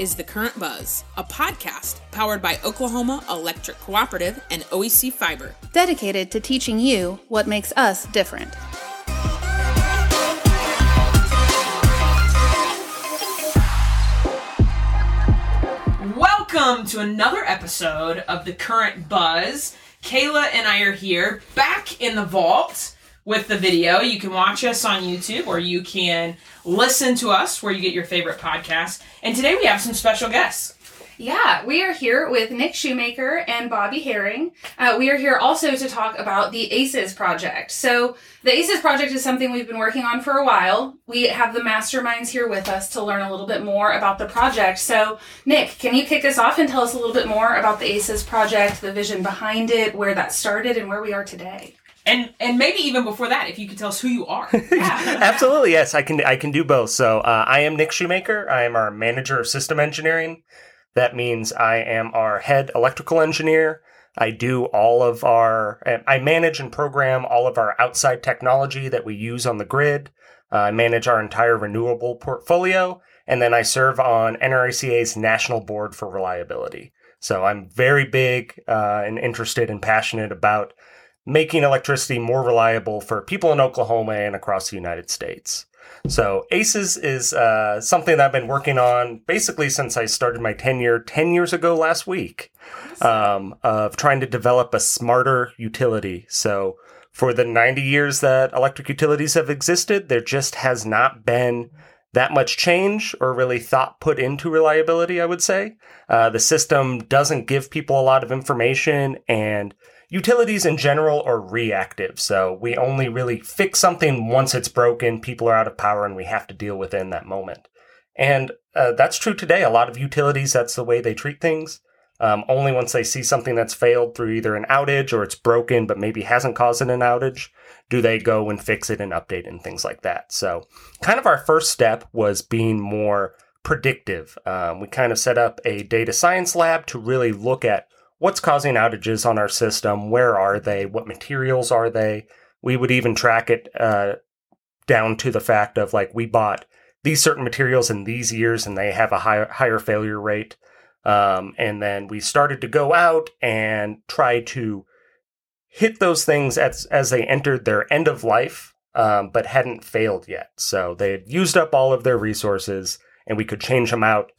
is The Current Buzz, a podcast powered by Oklahoma Electric Cooperative and OEC Fiber, dedicated to teaching you what makes us different. Welcome to another episode of The Current Buzz. Kayla and I are here back in the vault with the video. You can watch us on YouTube or you can listen to us where you get your favorite podcast. And today we have some special guests. Yeah, we are here with Nick Shumaker and Bobby Herring. Uh, we are here also to talk about the ACES project. So, the ACES project is something we've been working on for a while. We have the masterminds here with us to learn a little bit more about the project. So, Nick, can you kick us off and tell us a little bit more about the ACES project, the vision behind it, where that started, and where we are today? And and maybe even before that, if you could tell us who you are. Yeah. Absolutely, yes, I can. I can do both. So uh, I am Nick Shumaker. I am our manager of system engineering. That means I am our head electrical engineer. I do all of our. I manage and program all of our outside technology that we use on the grid. Uh, I manage our entire renewable portfolio, and then I serve on NRECA's National Board for Reliability. So I'm very big uh, and interested and passionate about making electricity more reliable for people in Oklahoma and across the United States. So ACES is uh, something that I've been working on basically since I started my tenure 10 years ago last week um, of trying to develop a smarter utility. So for the 90 years that electric utilities have existed, there just has not been that much change or really thought put into reliability, I would say. Uh, the system doesn't give people a lot of information and utilities in general are reactive. So we only really fix something once it's broken, people are out of power, and we have to deal with it in that moment. And uh, that's true today. A lot of utilities, that's the way they treat things. Um, only once they see something that's failed through either an outage or it's broken but maybe hasn't caused an outage, do they go and fix it and update and things like that. So, kind of our first step was being more predictive. Um, we kind of set up a data science lab to really look at what's causing outages on our system, where are they, what materials are they. We would even track it uh, down to the fact of like we bought these certain materials in these years and they have a higher higher failure rate. Um, and then we started to go out and try to hit those things as as they entered their end of life, um, but hadn't failed yet. So they had used up all of their resources, and we could change them out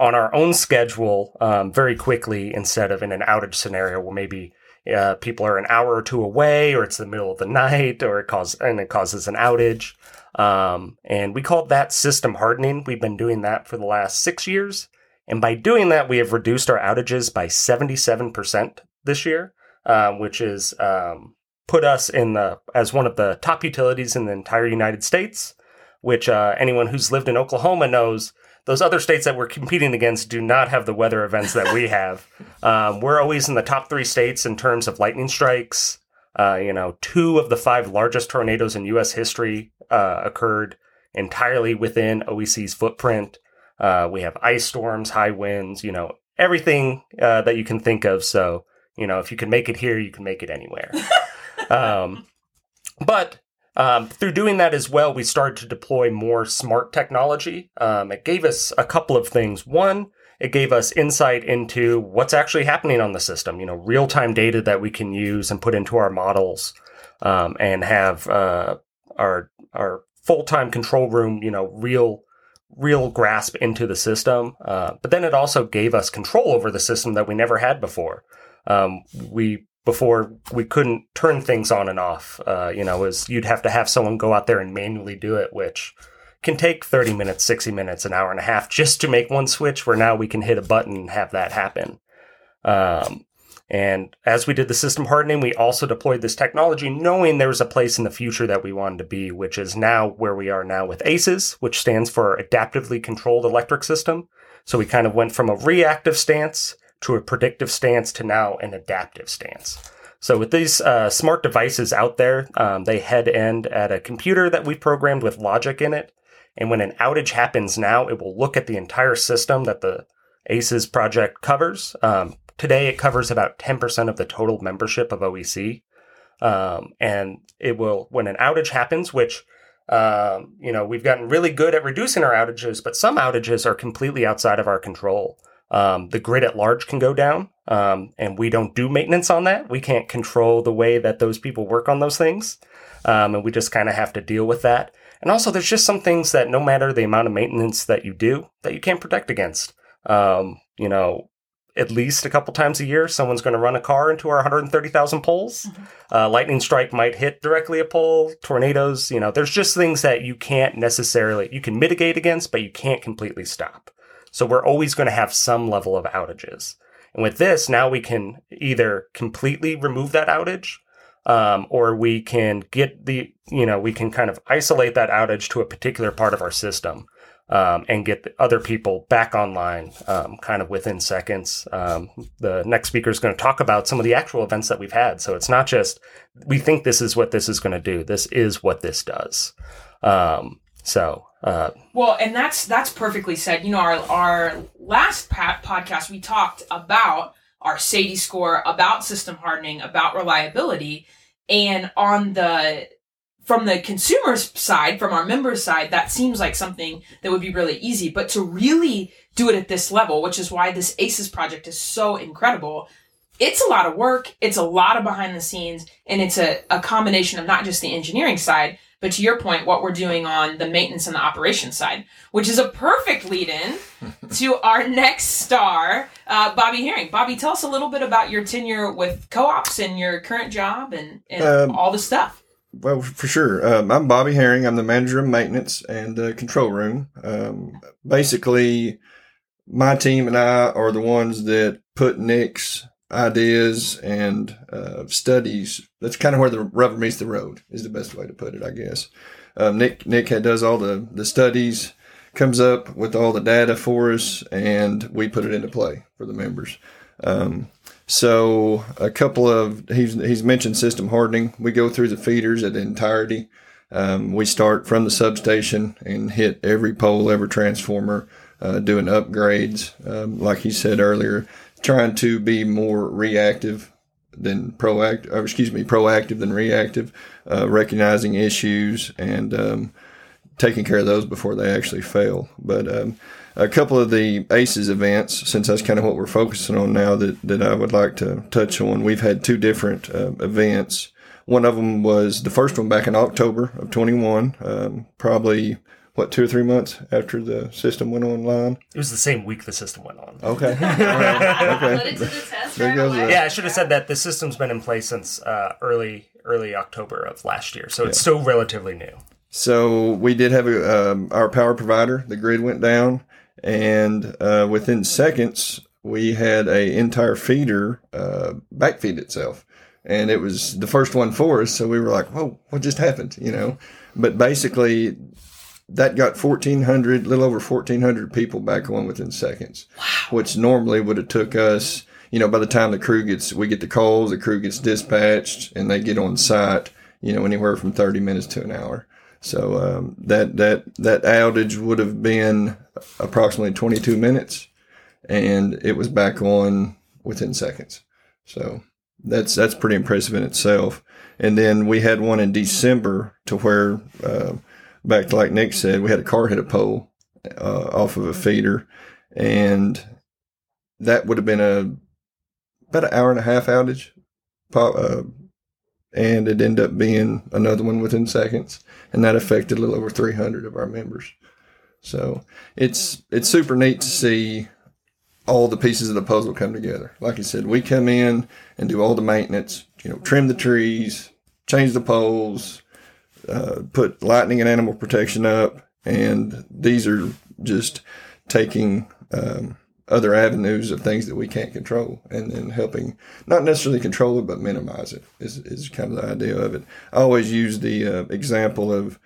on our own schedule um, very quickly instead of in an outage scenario where maybe uh, people are an hour or two away or it's the middle of the night or it causes and it causes an outage. Um, and we call that system hardening. We've been doing that for the last six years. And by doing that we have reduced our outages by 77% this year uh, which is um, put us in the as one of the top utilities in the entire united states which uh, anyone who's lived in oklahoma knows those other states that we're competing against do not have the weather events that we have. Um, we're always in the top three states in terms of lightning strikes. Uh, you know, two of the five largest tornadoes in U.S. history uh, occurred entirely within OEC's footprint. Uh, we have ice storms, high winds, you know, everything uh, that you can think of. So, you know, if you can make it here, you can make it anywhere. um, but um, through doing that as well, we started to deploy more smart technology. Um, it gave us a couple of things. One, it gave us insight into what's actually happening on the system, you know, real time data that we can use and put into our models um, and have uh, our, our full time control room, you know, real real grasp into the system. Uh, but then it also gave us control over the system that we never had before. Um, we before we couldn't turn things on and off. Uh, you know, was you'd have to have someone go out there and manually do it, which can take 30 minutes, 60 minutes, an hour and a half just to make one switch where now we can hit a button and have that happen. Um, and as we did the system hardening, we also deployed this technology knowing there was a place in the future that we wanted to be, which is now where we are now with ACES, which stands for Adaptively Controlled Electric System. So we kind of went from a reactive stance to a predictive stance to now an adaptive stance. So with these uh, smart devices out there, um, they head end at a computer that we programmed with logic in it. And when an outage happens now, it will look at the entire system that the ACES project covers. Um, today, it covers about 10% of the total membership of OEC. Um, and it will, when an outage happens, which Um, you know, we've gotten really good at reducing our outages, but some outages are completely outside of our control. Um, the grid at large can go down, um, and we don't do maintenance on that. We can't control the way that those people work on those things, um, and we just kind of have to deal with that. And also, there's just some things that no matter the amount of maintenance that you do, that you can't protect against. Um, you know, at least a couple times a year, someone's going to run a car into our 130,000 poles. Mm-hmm. Uh, lightning strike might hit directly a pole. Tornadoes, you know, there's just things that you can't necessarily, you can mitigate against, but you can't completely stop. So we're always going to have some level of outages. And with this, now we can either completely remove that outage, um, or we can get the, you know, we can kind of isolate that outage to a particular part of our system. Um, and get other people back online um, kind of within seconds. Um, the next speaker is going to talk about some of the actual events that we've had. So it's not just we think this is what this is going to do. This is what this does. Um, so uh, well, and that's that's perfectly said. You know, our our last podcast we talked about our SAIDI score, about system hardening, about reliability, and on the from the consumer's side, from our members' side, that seems like something that would be really easy. But to really do it at this level, which is why this ACES project is so incredible, it's a lot of work, it's a lot of behind the scenes, and it's a, a combination of not just the engineering side, but to your point, what we're doing on the maintenance and the operations side, which is a perfect lead in to our next star, uh, Bobby Herring. Bobby, tell us a little bit about your tenure with co ops and your current job and, and um, all the stuff. Well, for sure. Um, I'm Bobby Herring. I'm the manager of maintenance and uh, control room. Um, basically, my team and I are the ones that put Nick's ideas and uh, studies. That's kind of where the rubber meets the road. Is the best way to put it, I guess. Um, Nick Nick does all the the studies, comes up with all the data for us, and we put it into play for the members. Um, so a couple of he's he's mentioned system hardening. We go through the feeders at entirety. Um, we start from the substation and hit every pole, every transformer, uh, doing upgrades. Um, like he said earlier, trying to be more reactive than proactive, or excuse me, proactive than reactive, uh, recognizing issues and um, taking care of those before they actually fail. But um, a couple of the ACES events, since that's kind of what we're focusing on now, that, that I would like to touch on. We've had two different uh, events. One of them was the first one back in October of 21, um, probably what two or three months after the system went online. It was the same week the system went on. Okay. okay. Put it to the right away. Yeah, I should have said that the system's been in place since uh, early early October of last year, so it's still relatively new. So we did have a, um, our power provider. The grid went down, and uh, within seconds we had a entire feeder uh, backfeed itself and it was the first one for us. So we were like, "Whoa, what just happened?" You know. But basically, that got 1400 little over 1400 people back on within seconds. Wow. which normally would have took us you know by the time the crew gets we get the calls the crew gets dispatched and they get on site you know anywhere from 30 minutes to an hour. So um, that that that outage would have been approximately 22 minutes and it was back on within seconds. So that's that's pretty impressive in itself. And then we had one in december to where uh, back to like Nick said, we had a car hit a pole uh, off of a feeder, and that would have been a about an hour and a half outage. Uh, and it ended up being another one within seconds, and that affected a little over 300 of our members. So it's it's super neat to see all the pieces of the puzzle come together. Like I said, we come in and do all the maintenance, you know, trim the trees, change the poles, uh, put lightning and animal protection up, and these are just taking um, other avenues of things that we can't control, and then helping not necessarily control it, but minimize it is is kind of the idea of it. I always use the uh, example of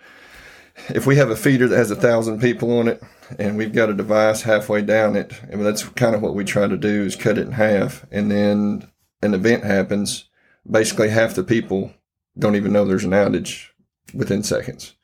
if we have a feeder that has a thousand people on it, and we've got a device halfway down it, and that's kind of what we try to do is cut it in half, and then an event happens. Basically, half the people don't even know there's an outage within seconds.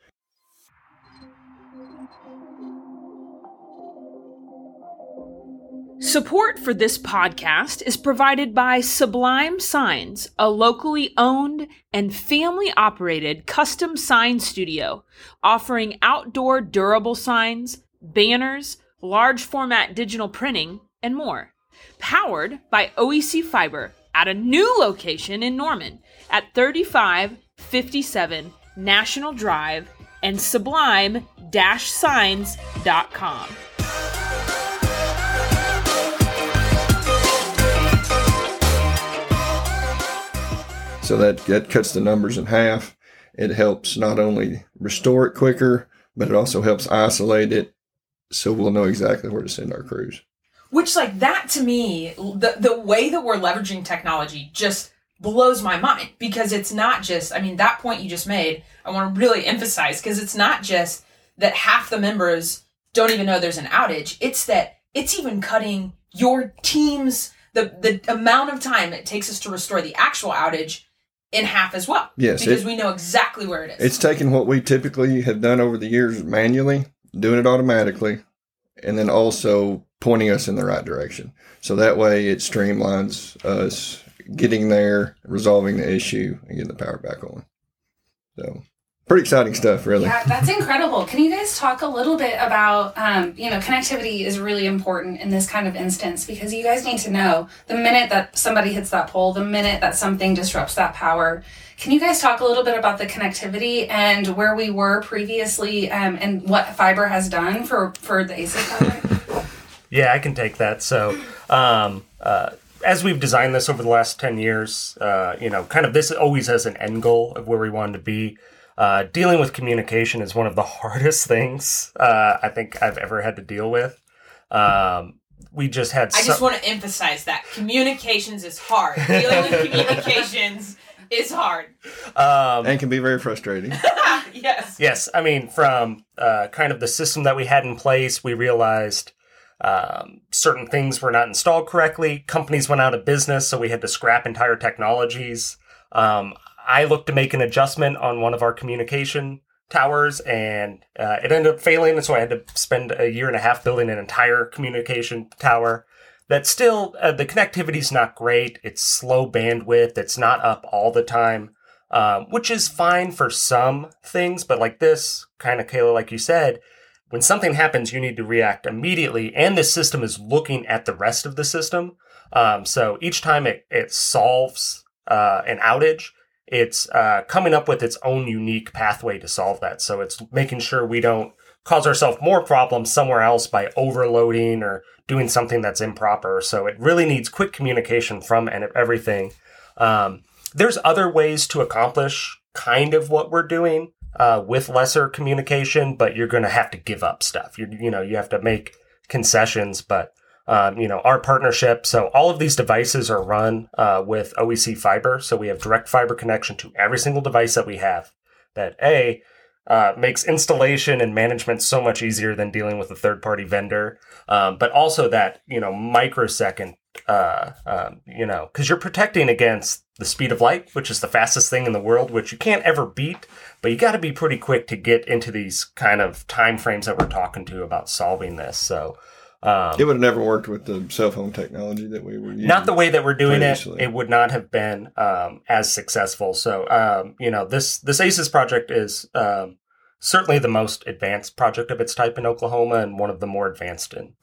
Support for this podcast is provided by Sublime Signs, a locally owned and family operated custom sign studio offering outdoor durable signs, banners, large format digital printing, and more. Powered by OEC Fiber at a new location in Norman at 3557 National Drive and sublime signs.com. So that, that cuts the numbers in half. It helps not only restore it quicker, but it also helps isolate it so we'll know exactly where to send our crews. Which, like, that to me, the, the way that we're leveraging technology just blows my mind because it's not just, I mean, that point you just made, I want to really emphasize because it's not just that half the members don't even know there's an outage. It's that it's even cutting your team's, the, the amount of time it takes us to restore the actual outage in half as well. Yes, Because it- we know exactly where it is. It's taking what we typically have done over the years manually, doing it automatically, and then also pointing us in the right direction. So that way it streamlines us getting there, resolving the issue, and getting the power back on. So pretty exciting stuff, really. Yeah, that's incredible. Can you guys talk a little bit about, um, you know, connectivity is really important in this kind of instance because you guys need to know the minute that somebody hits that pole, the minute that something disrupts that power. Can you guys talk a little bit about the connectivity and where we were previously um, and what fiber has done for, for the ACES project? Yeah, I can take that. So, um, uh, as we've designed this over the last 10 years, uh, you know, kind of this always has an end goal of where we wanted to be. Uh, dealing with communication is one of the hardest things uh, I think I've ever had to deal with. Um, we just had I so- just want to emphasize that communications is hard. Dealing with communications is hard. um, And can be very frustrating. yes. Yes, I mean, from uh, kind of the system that we had in place, we realized um, certain things were not installed correctly. Companies went out of business, so we had to scrap entire technologies. Um, I looked to make an adjustment on one of our communication towers, and uh, it ended up failing. And so I had to spend a year and a half building an entire communication tower. That still, uh, the connectivity is not great. It's slow bandwidth. It's not up all the time um, which is fine for some things, but like this, kind of, Kayla, like you said, when something happens, you need to react immediately, and the system is looking at the rest of the system. Um, so each time it, it solves uh, an outage, it's uh, coming up with its own unique pathway to solve that. So it's making sure we don't cause ourselves more problems somewhere else by overloading or doing something that's improper. So it really needs quick communication from and everything. Um, there's other ways to accomplish kind of what we're doing uh, with lesser communication, but you're going to have to give up stuff. You you know you have to make concessions, but um, you know our partnership. So all of these devices are run uh, with OEC fiber, so we have direct fiber connection to every single device that we have. That a uh, makes installation and management so much easier than dealing with a third party vendor, um, but also that you know microsecond uh, um, you know, because you're protecting against the speed of light, which is the fastest thing in the world, which you can't ever beat. But you got to be pretty quick to get into these kind of time frames that we're talking to about solving this. So, um, it would have never worked with the cell phone technology that we were using. not the way that we're doing it, previously. it would not have been um, as successful. So, um, you know, this this ACES project is um, certainly the most advanced project of its type in Oklahoma and one of the more advanced in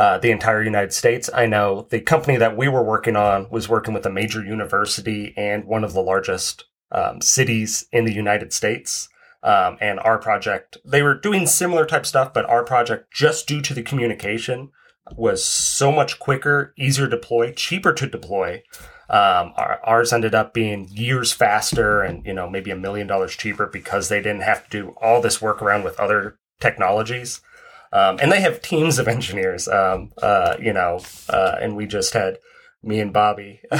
uh, the entire United States. I know the company that we were working on was working with a major university and one of the largest um, cities in the United States. Um, and our project, they were doing similar type stuff, but our project, just due to the communication, was so much quicker, easier to deploy, cheaper to deploy. Um, our, ours ended up being years faster and, you know, maybe a million dollars cheaper because they didn't have to do all this work around with other technologies. Um, and they have teams of engineers, um, uh, you know, uh, and we just had me and Bobby.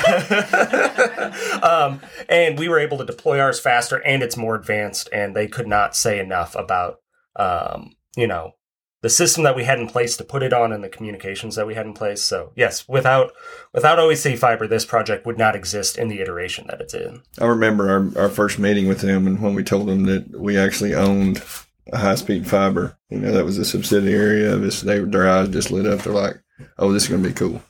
um, and we were able to deploy ours faster and it's more advanced. And they could not say enough about, um, you know, the system that we had in place to put it on and the communications that we had in place. So yes, without without OEC Fiber, this project would not exist in the iteration that it's in. I remember our, our first meeting with them and when we told them that we actually owned high speed fiber, you know, that was a subsidiary of us. They, their eyes just lit up. They're like, oh, this is going to be cool.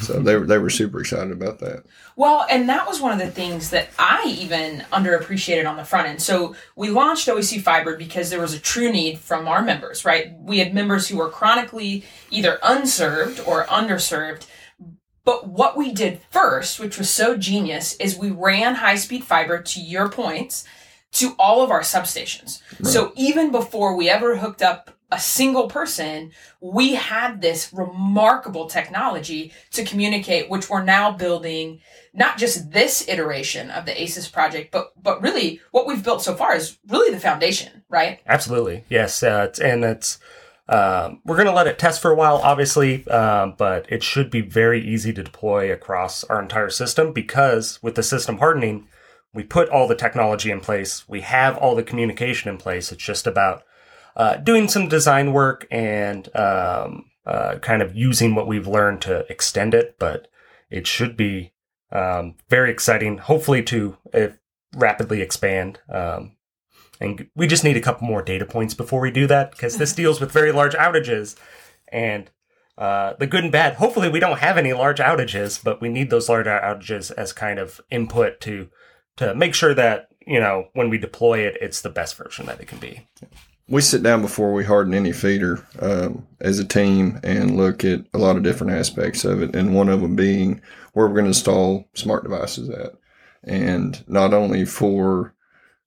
so they were they were super excited about that. Well, and that was one of the things that I even underappreciated on the front end. So we launched OEC Fiber because there was a true need from our members, right? We had members who were chronically either unserved or underserved. But what we did first, which was so genius, is we ran high speed fiber to your points to all of our substations. So even before we ever hooked up a single person, we had this remarkable technology to communicate, which we're now building not just this iteration of the ACES project, but but really what we've built so far is really the foundation, right? Absolutely, yes, uh, it's, and it's um, we're going to let it test for a while, obviously, um, but it should be very easy to deploy across our entire system because with the system hardening, we put all the technology in place, we have all the communication in place. It's just about uh, doing some design work and um, uh, kind of using what we've learned to extend it, but it should be um, very exciting, hopefully to uh, rapidly expand. Um, and we just need a couple more data points before we do that because this deals with very large outages. And uh, the good and bad, hopefully we don't have any large outages, but we need those large outages as kind of input to to make sure that, you know, when we deploy it, it's the best version that it can be. We sit down before we harden any feeder um, as a team and look at a lot of different aspects of it, and one of them being where we're going to install smart devices at, and not only for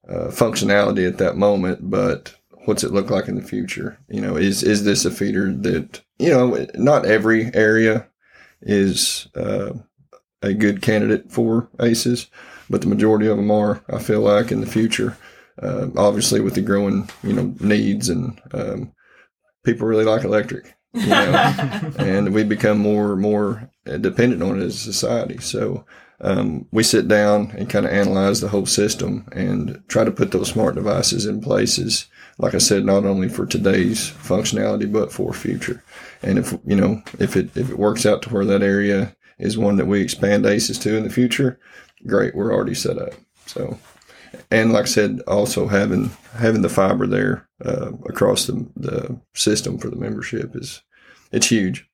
uh, functionality at that moment, but what's it look like in the future? You know, is is this a feeder that you know? Not every area is uh, a good candidate for ACEs, but the majority of them are. I feel like in the future, uh, obviously with the growing you know needs and um, people really like electric, you know, and we become more and more dependent on it as a society. So um, we sit down and kind of analyze the whole system and try to put those smart devices in places. Like I said, not only for today's functionality, but for future. And if, you know, if it, if it works out to where that area is one that we expand ACES to in the future, great. We're already set up. So, and like I said, also having, having the fiber there, uh, across the, the system for the membership is, it's huge.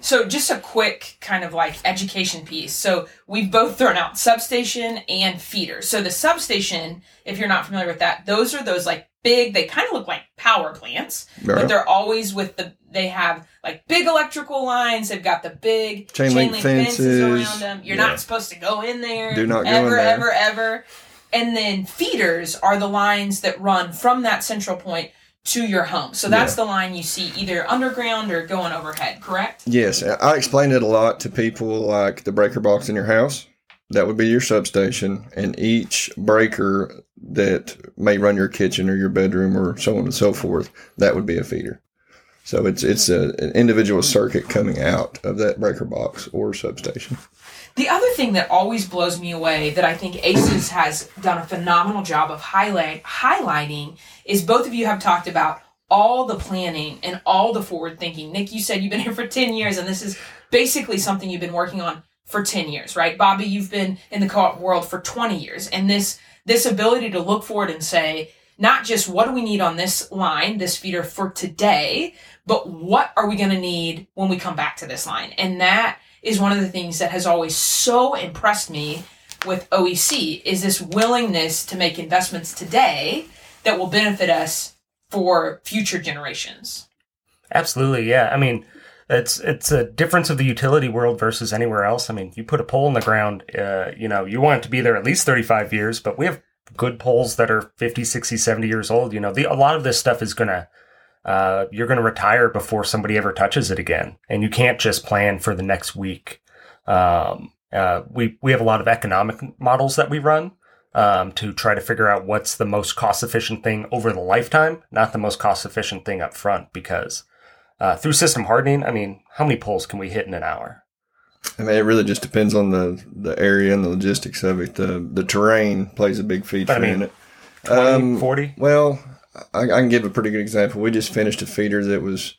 So just a quick kind of like education piece. So we've both thrown out substation and feeder. So the substation, if you're not familiar with that, those are those like big, they kind of look like power plants, Right. but they're always with the, they have like big electrical lines. They've got the big Chain link fences. around them. You're Yeah. not supposed to go in there. Do not go ever, in there. ever, ever. And then feeders are the lines that run from that central point to your home. So that's the line you see either underground or going overhead, correct? Yes, I explain it a lot to people like the breaker box in your house. That would be your substation, and each breaker that may run your kitchen or your bedroom or so on and so forth, that would be a feeder. So it's it's a, an individual circuit coming out of that breaker box or substation. The other thing that always blows me away that I think ACES has done a phenomenal job of highlight highlighting is both of you have talked about all the planning and all the forward thinking. Nick, you said you've been here for 10 years and this is basically something you've been working on for 10 years, right? Bobby, you've been in the co-op world for 20 years and this this ability to look forward and say not just what do we need on this line, this feeder for today, but what are we going to need when we come back to this line? And that is one of the things that has always so impressed me with OEC is this willingness to make investments today that will benefit us for future generations. Absolutely, yeah. I mean, it's it's a difference of the utility world versus anywhere else. I mean, you put a pole in the ground, uh, you know, you want it to be there at least 35 years, but we have good poles that are 50, 60, 70 years old. You know, the, a lot of this stuff is going to, uh, you're going to retire before somebody ever touches it again. And you can't just plan for the next week. Um, uh, we, we have a lot of economic models that we run um, to try to figure out what's the most cost efficient thing over the lifetime, not the most cost efficient thing up front, because uh, through system hardening, I mean, how many poles can we hit in an hour? I mean, it really just depends on the, the area and the logistics of it. The the terrain plays a big feature I mean, in it. 20, Um, 40? Well, I, I can give a pretty good example. We just finished a feeder that was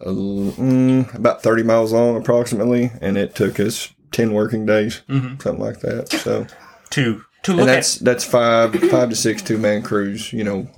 a mm, about 30 miles long, approximately, and it took us 10 working days, Mhm. something like that. So, To, to and that's at, that's five five to six two man crews. You know,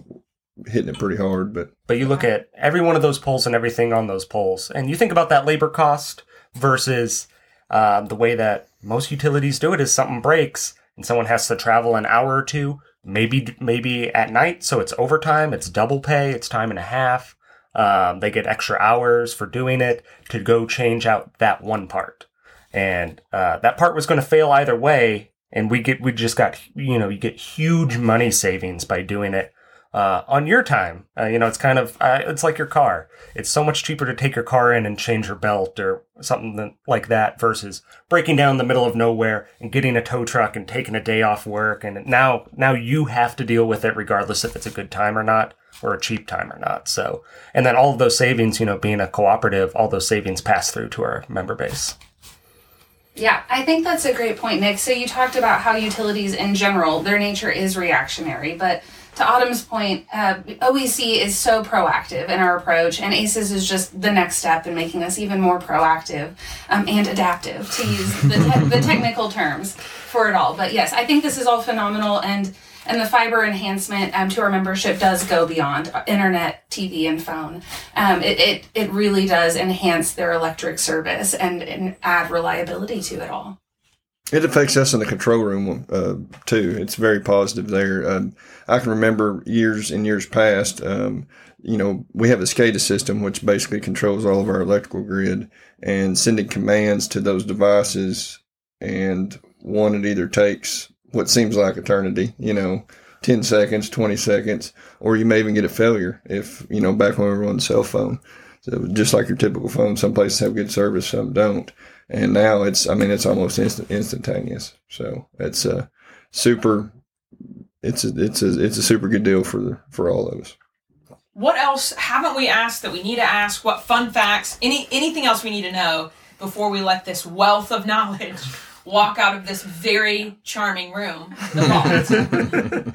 hitting it pretty hard. But but you look at every one of those poles and everything on those poles, and you think about that labor cost versus um, the way that most utilities do it is something breaks and someone has to travel an hour or two, maybe maybe at night, so it's overtime, it's double pay, it's time and a half. Um, they get extra hours for doing it to go change out that one part, and uh, that part was going to fail either way. And we get we just got you know you get huge money savings by doing it uh, on your time. Uh, you know, it's kind of uh, it's like your car. It's so much cheaper to take your car in and change your belt or something like that versus breaking down in the middle of nowhere and getting a tow truck and taking a day off work. And now now you have to deal with it regardless if it's a good time or not or a cheap time or not. So and then all of those savings, you know, being a cooperative, all those savings pass through to our member base. Yeah, I think that's a great point, Nick. So you talked about how utilities in general, their nature is reactionary, but to Autumn's point, uh, OEC is so proactive in our approach, and ACES is just the next step in making us even more proactive um, and adaptive, to use the, te- the technical terms for it all. But yes, I think this is all phenomenal, and and the fiber enhancement um, to our membership does go beyond internet, TV, and phone. Um, it, it it really does enhance their electric service and, and add reliability to it all. It affects us in the control room uh, too. It's very positive there. Um, I can remember years and years past. Um, you know, we have a SCADA system which basically controls all of our electrical grid, and sending commands to those devices, and one it either takes what seems like eternity. You know, 10 seconds, 20 seconds, or you may even get a failure if, you know, back when we were on the cell phone. So just like your typical phone, some places have good service, some don't and now it's I mean it's almost instant, instantaneous. So it's a super it's a it's a it's a super good deal for the, for all of us. What else haven't we asked that we need to ask? What fun facts? Any anything else we need to know before we let this wealth of knowledge walk out of this very charming room?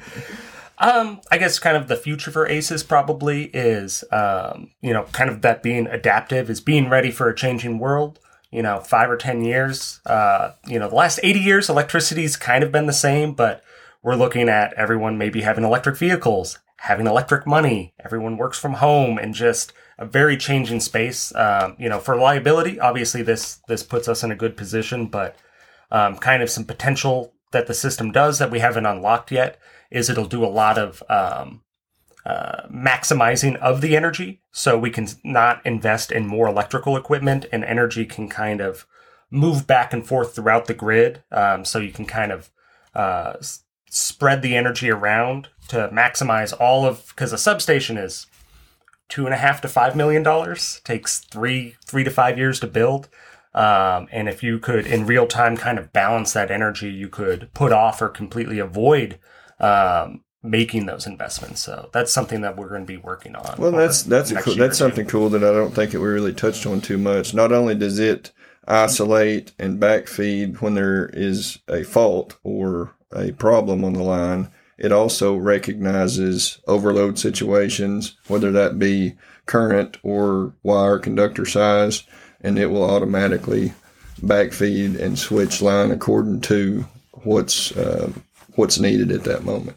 Um, I guess kind of the future for ACES probably is, um, you know, kind of that being adaptive is being ready for a changing world you know, five or 10 years. Uh, you know, the last 80 years, electricity's kind of been the same, but we're looking at everyone maybe having electric vehicles, having electric money, everyone works from home, and just a very changing space. Um, you know, for liability, obviously this this puts us in a good position, but um, kind of some potential that the system does that we haven't unlocked yet is it'll do a lot of um, uh, maximizing of the energy so we can not invest in more electrical equipment and energy can kind of move back and forth throughout the grid um, so you can kind of uh, s- spread the energy around to maximize all of because a substation is two and a half to five million dollars. Takes three three to five years to build. Um, and if you could in real time kind of balance that energy you could put off or completely avoid um, making those investments. So that's something that we're going to be working on. Well, that's that's cool, that's something cool that I don't think that we really touched on too much. Not only does it isolate and backfeed when there is a fault or a problem on the line, it also recognizes overload situations, whether that be current or wire conductor size, and it will automatically backfeed and switch line according to what's uh, what's needed at that moment.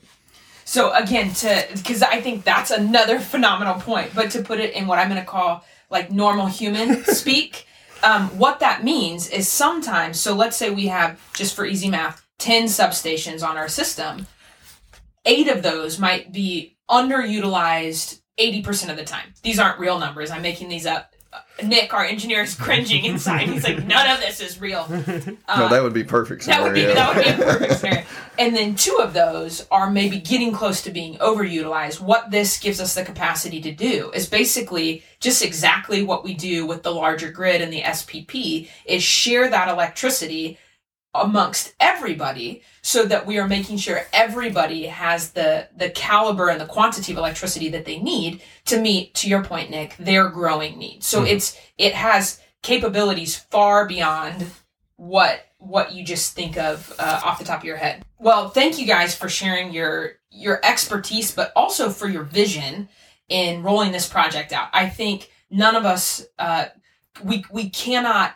So again, to because I think that's another phenomenal point, but to put it in what I'm going to call like normal human speak, um, what that means is sometimes. So let's say we have just for easy math, ten substations on our system. Eight of those might be underutilized 80% of the time. These aren't real numbers. I'm making these up. Nick, our engineer, is cringing inside. He's like, none of this is real. Uh, no, that would be perfect. That would be that would be a perfect scenario. And then two of those are maybe getting close to being overutilized. What this gives us the capacity to do is basically just exactly what we do with the larger grid and the SPP is share that electricity amongst everybody so that we are making sure everybody has the the caliber and the quantity of electricity that they need to meet to your point Nick their growing needs. So mm-hmm. it's it has capabilities far beyond what what you just think of uh, off the top of your head. Well thank you guys for sharing your your expertise but also for your vision in rolling this project out. I think none of us uh, we we cannot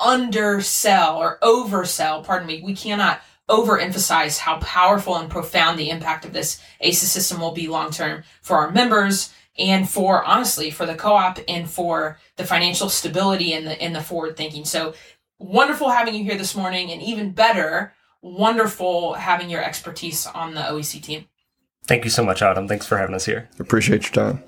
undersell or oversell, pardon me, we cannot overemphasize how powerful and profound the impact of this ACES system will be long term for our members and for honestly for the co-op and for the financial stability and the and the forward thinking. So wonderful having you here this morning, and even better, wonderful having your expertise on the OEC team. Thank you so much, Adam. Thanks for having us here. Appreciate your time.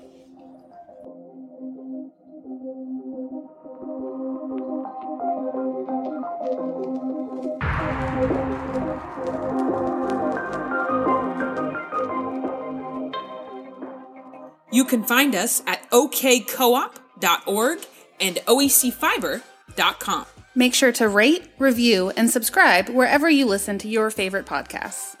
Can find us at okcoop.org and oecfiber.com. Make sure to rate, review, and subscribe wherever you listen to your favorite podcasts.